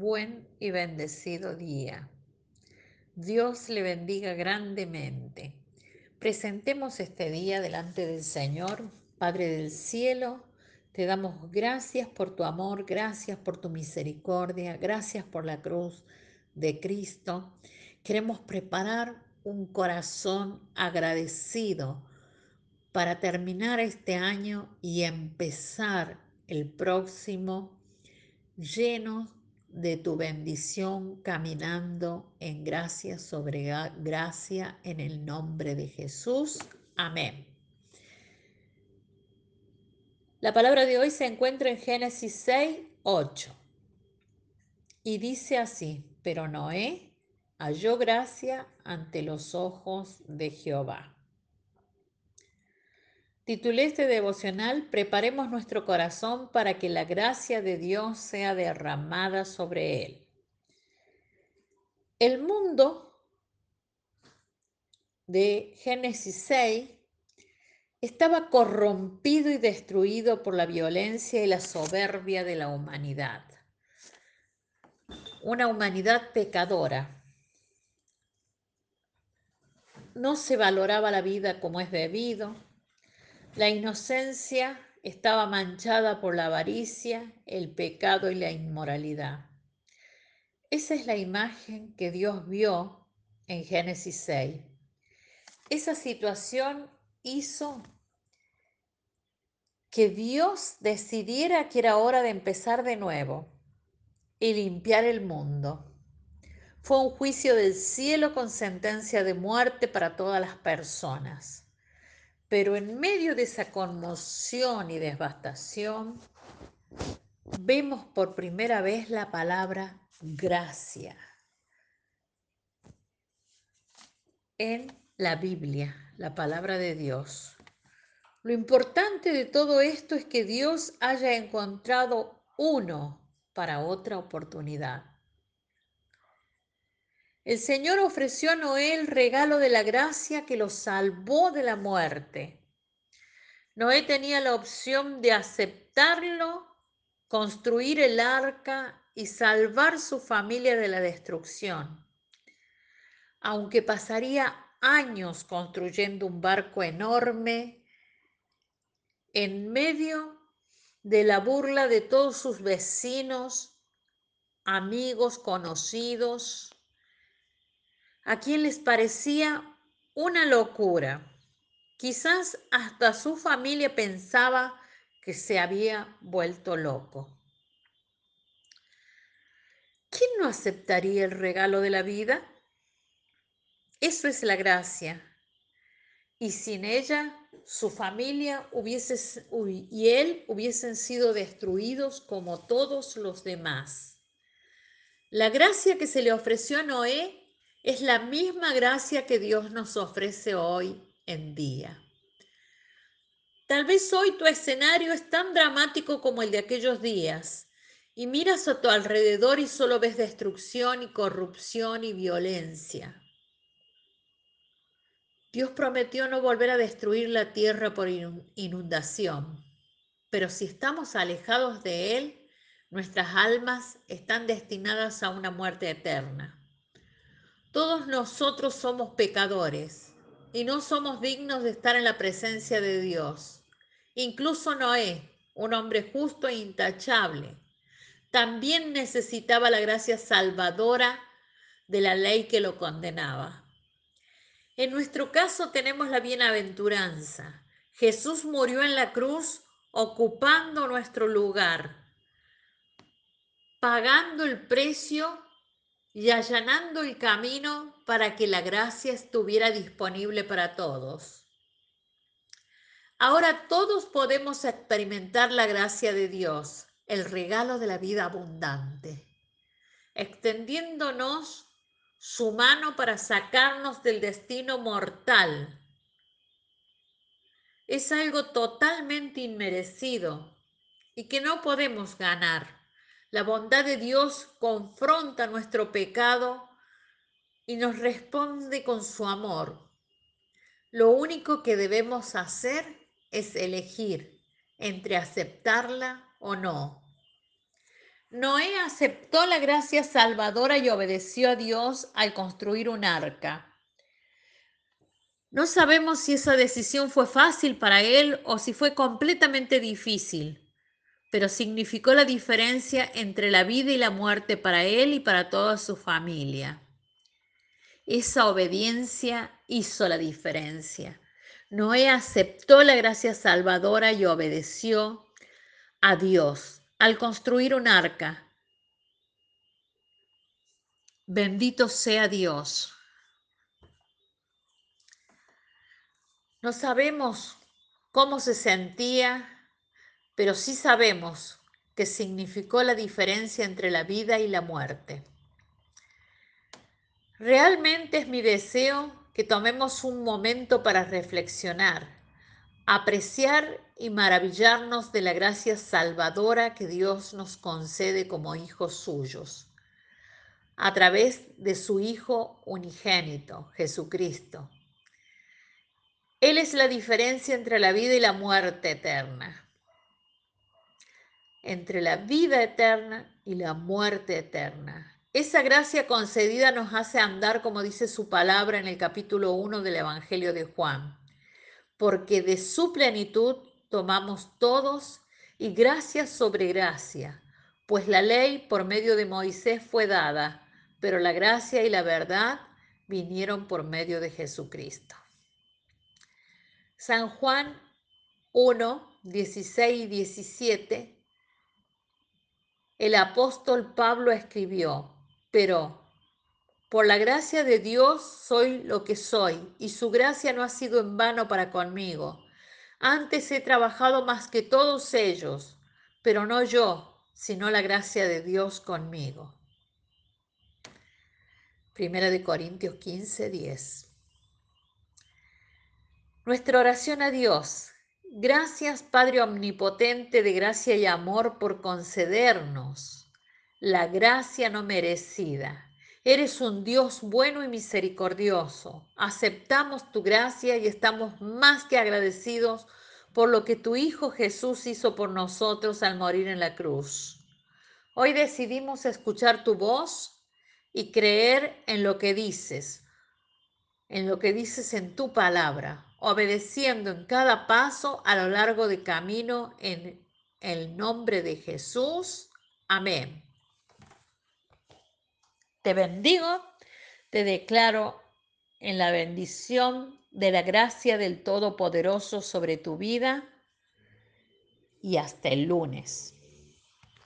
buen y bendecido día. Dios le bendiga grandemente. Presentemos este día delante del Señor, Padre del cielo. Te damos gracias por tu amor, gracias por tu misericordia, gracias por la cruz de Cristo. Queremos preparar un corazón agradecido para terminar este año y empezar el próximo lleno de tu bendición, caminando en gracia sobre gracia en el nombre de Jesús. Amén. La palabra de hoy se encuentra en Génesis 6, 8. Y dice así, pero Noé halló gracia ante los ojos de Jehová. Titulé este devocional Preparemos nuestro corazón para que la gracia de Dios sea derramada sobre él. El mundo de Génesis 6 estaba corrompido y destruido por la violencia y la soberbia de la humanidad. Una humanidad pecadora. No se valoraba la vida como es debido la inocencia estaba manchada por la avaricia, el pecado y la inmoralidad. Esa es la imagen que Dios vio en Génesis 6. Esa situación hizo que Dios decidiera que era hora de empezar de nuevo y limpiar el mundo. Fue un juicio del cielo con sentencia de muerte para todas las personas. Pero en medio de esa conmoción y devastación, vemos por primera vez la palabra gracia en la Biblia, la palabra de Dios. Lo importante de todo esto es que Dios haya encontrado uno para otra oportunidad. El Señor ofreció a Noé el regalo de la gracia que lo salvó de la muerte. Noé tenía la opción de aceptarlo, construir el arca y salvar su familia de la destrucción. Aunque pasaría años construyendo un barco enorme en medio de la burla de todos sus vecinos, amigos, conocidos, a quien les parecía una locura. Quizás hasta su familia pensaba que se había vuelto loco. ¿Quién no aceptaría el regalo de la vida? Eso es la gracia. Y sin ella, su familia hubiese, y él hubiesen sido destruidos como todos los demás. La gracia que se le ofreció a Noé es la misma gracia que Dios nos ofrece hoy en día. Tal vez hoy tu escenario es tan dramático como el de aquellos días y miras a tu alrededor y solo ves destrucción y corrupción y violencia. Dios prometió no volver a destruir la tierra por inundación, pero si estamos alejados de Él, nuestras almas están destinadas a una muerte eterna. Todos nosotros somos pecadores y no somos dignos de estar en la presencia de Dios. Incluso Noé, un hombre justo e intachable, también necesitaba la gracia salvadora de la ley que lo condenaba. En nuestro caso tenemos la bienaventuranza. Jesús murió en la cruz ocupando nuestro lugar, pagando el precio y allanando el camino para que la gracia estuviera disponible para todos. Ahora todos podemos experimentar la gracia de Dios, el regalo de la vida abundante, extendiéndonos su mano para sacarnos del destino mortal. Es algo totalmente inmerecido y que no podemos ganar la bondad de Dios confronta nuestro pecado y nos responde con su amor. Lo único que debemos hacer es elegir entre aceptarla o no. Noé aceptó la gracia salvadora y obedeció a Dios al construir un arca. No sabemos si esa decisión fue fácil para él o si fue completamente difícil, pero significó la diferencia entre la vida y la muerte para él y para toda su familia. Esa obediencia hizo la diferencia. Noé aceptó la gracia salvadora y obedeció a Dios al construir un arca. Bendito sea Dios. No sabemos cómo se sentía, pero sí sabemos que significó la diferencia entre la vida y la muerte. Realmente es mi deseo que tomemos un momento para reflexionar, apreciar y maravillarnos de la gracia salvadora que Dios nos concede como hijos suyos, a través de su Hijo unigénito, Jesucristo él es la diferencia entre la vida y la muerte eterna. Entre la vida eterna y la muerte eterna. Esa gracia concedida nos hace andar, como dice su palabra en el capítulo 1 del Evangelio de Juan, porque de su plenitud tomamos todos y gracia sobre gracia, pues la ley por medio de Moisés fue dada, pero la gracia y la verdad vinieron por medio de Jesucristo. San Juan 1, 16 y 17, el apóstol Pablo escribió, pero por la gracia de Dios soy lo que soy, y su gracia no ha sido en vano para conmigo. Antes he trabajado más que todos ellos, pero no yo, sino la gracia de Dios conmigo. Primera de Corintios 15, 10. Nuestra oración a Dios. Gracias Padre Omnipotente de gracia y amor por concedernos la gracia no merecida. Eres un Dios bueno y misericordioso. Aceptamos tu gracia y estamos más que agradecidos por lo que tu Hijo Jesús hizo por nosotros al morir en la cruz. Hoy decidimos escuchar tu voz y creer en lo que dices, en lo que dices en tu palabra obedeciendo en cada paso a lo largo del camino en el nombre de Jesús. Amén. Te bendigo, te declaro en la bendición de la gracia del Todopoderoso sobre tu vida y hasta el lunes.